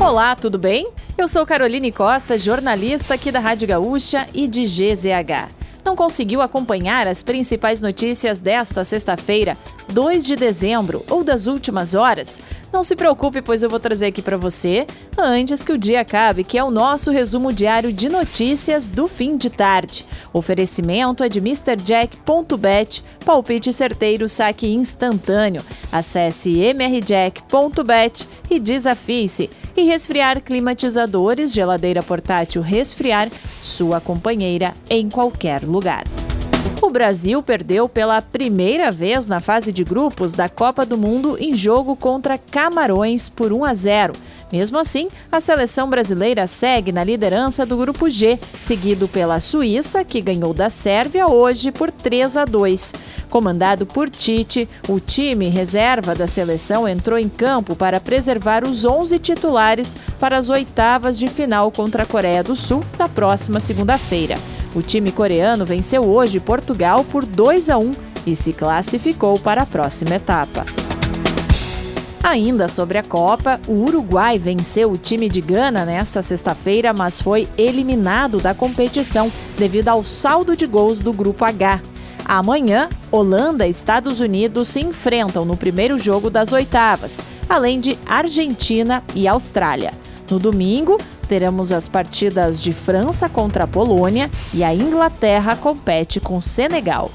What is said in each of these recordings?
Olá, tudo bem? Eu sou Caroline Costa, jornalista aqui da Rádio Gaúcha e de GZH. Não conseguiu acompanhar as principais notícias desta sexta-feira, 2 de dezembro, ou das últimas horas? Não se preocupe, pois eu vou trazer aqui para você antes que o dia acabe, que é o nosso resumo diário de notícias do fim de tarde. Oferecimento é de MrJack.bet, palpite certeiro, saque instantâneo. Acesse mrjack.bet e desafie-se. E resfriar climatizadores, geladeira portátil resfriar, sua companheira em qualquer lugar. O Brasil perdeu pela primeira vez na fase de grupos da Copa do Mundo em jogo contra Camarões por 1 a 0. Mesmo assim, a seleção brasileira segue na liderança do grupo G, seguido pela Suíça, que ganhou da Sérvia hoje por 3 a 2. Comandado por Tite, o time reserva da seleção entrou em campo para preservar os 11 titulares para as oitavas de final contra a Coreia do Sul na próxima segunda-feira. O time coreano venceu hoje Portugal por 2 a 1 e se classificou para a próxima etapa. Ainda sobre a Copa, o Uruguai venceu o time de Gana nesta sexta-feira, mas foi eliminado da competição devido ao saldo de gols do Grupo H. Amanhã, Holanda e Estados Unidos se enfrentam no primeiro jogo das oitavas, além de Argentina e Austrália. No domingo, teremos as partidas de França contra a Polônia e a Inglaterra compete com Senegal.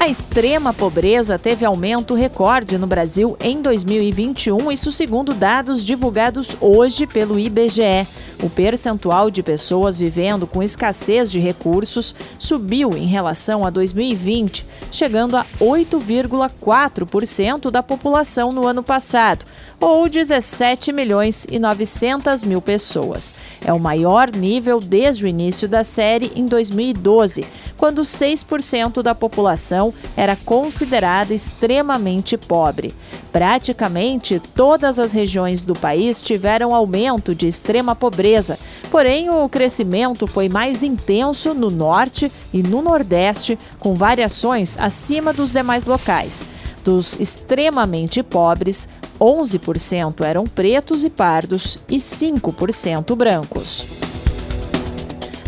A extrema pobreza teve aumento recorde no Brasil em 2021, isso segundo dados divulgados hoje pelo IBGE. O percentual de pessoas vivendo com escassez de recursos subiu em relação a 2020, chegando a 8,4% da população no ano passado, ou 17 milhões e 900 mil pessoas. É o maior nível desde o início da série em 2012, quando 6% da população era considerada extremamente pobre. Praticamente todas as regiões do país tiveram aumento de extrema pobreza, porém o crescimento foi mais intenso no norte e no nordeste, com variações acima dos demais locais. Dos extremamente pobres, 11% eram pretos e pardos e 5% brancos.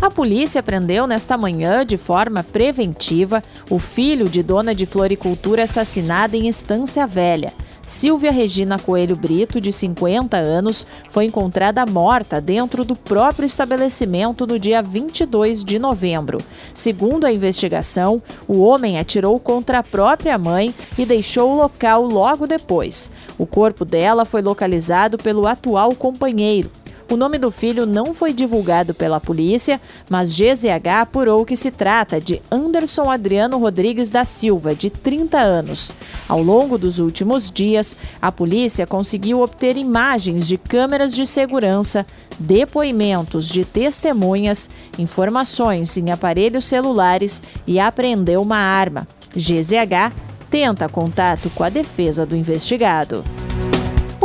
A polícia prendeu nesta manhã, de forma preventiva, o filho de dona de floricultura assassinada em Estância Velha. Silvia Regina Coelho Brito, de 50 anos, foi encontrada morta dentro do próprio estabelecimento no dia 22 de novembro. Segundo a investigação, o homem atirou contra a própria mãe e deixou o local logo depois. O corpo dela foi localizado pelo atual companheiro, o nome do filho não foi divulgado pela polícia, mas GZH apurou que se trata de Anderson Adriano Rodrigues da Silva, de 30 anos. Ao longo dos últimos dias, a polícia conseguiu obter imagens de câmeras de segurança, depoimentos de testemunhas, informações em aparelhos celulares e apreendeu uma arma. GZH tenta contato com a defesa do investigado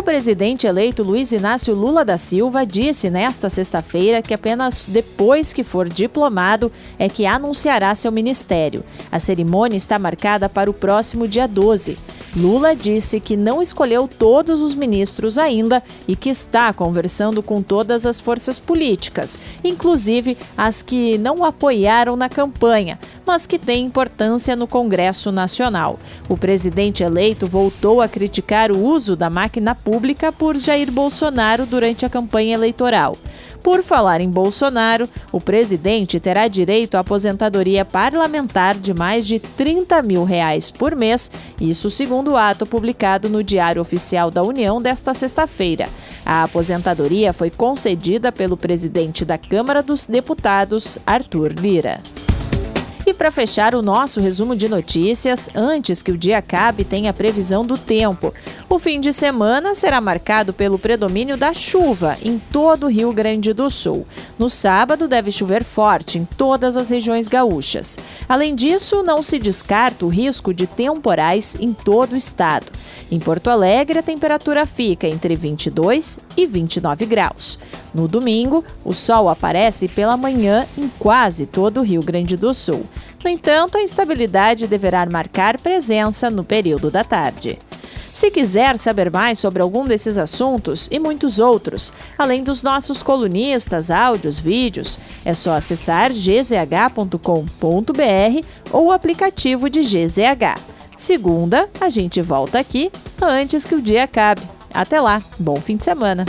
presidente eleito Luiz Inácio Lula da Silva disse nesta sexta-feira que apenas depois que for diplomado é que anunciará seu ministério. A cerimônia está marcada para o próximo dia 12. Lula disse que não escolheu todos os ministros ainda e que está conversando com todas as forças políticas, inclusive as que não o apoiaram na campanha, mas que têm importância no Congresso Nacional. O presidente eleito voltou a criticar o uso da máquina pública por Jair Bolsonaro durante a campanha eleitoral. Por falar em Bolsonaro, o presidente terá direito à aposentadoria parlamentar de mais de 30 mil reais por mês, isso segundo o ato publicado no Diário Oficial da União desta sexta-feira. A aposentadoria foi concedida pelo presidente da Câmara dos Deputados, Arthur Lira. Para fechar o nosso resumo de notícias, antes que o dia acabe, tem a previsão do tempo. O fim de semana será marcado pelo predomínio da chuva em todo o Rio Grande do Sul. No sábado, deve chover forte em todas as regiões gaúchas. Além disso, não se descarta o risco de temporais em todo o estado. Em Porto Alegre, a temperatura fica entre 22 e 29 graus. No domingo, o sol aparece pela manhã em quase todo o Rio Grande do Sul. No entanto, a instabilidade deverá marcar presença no período da tarde. Se quiser saber mais sobre algum desses assuntos e muitos outros, além dos nossos colunistas, áudios, vídeos, é só acessar gzh.com.br ou o aplicativo de GZH. Segunda, a gente volta aqui antes que o dia acabe. Até lá, bom fim de semana!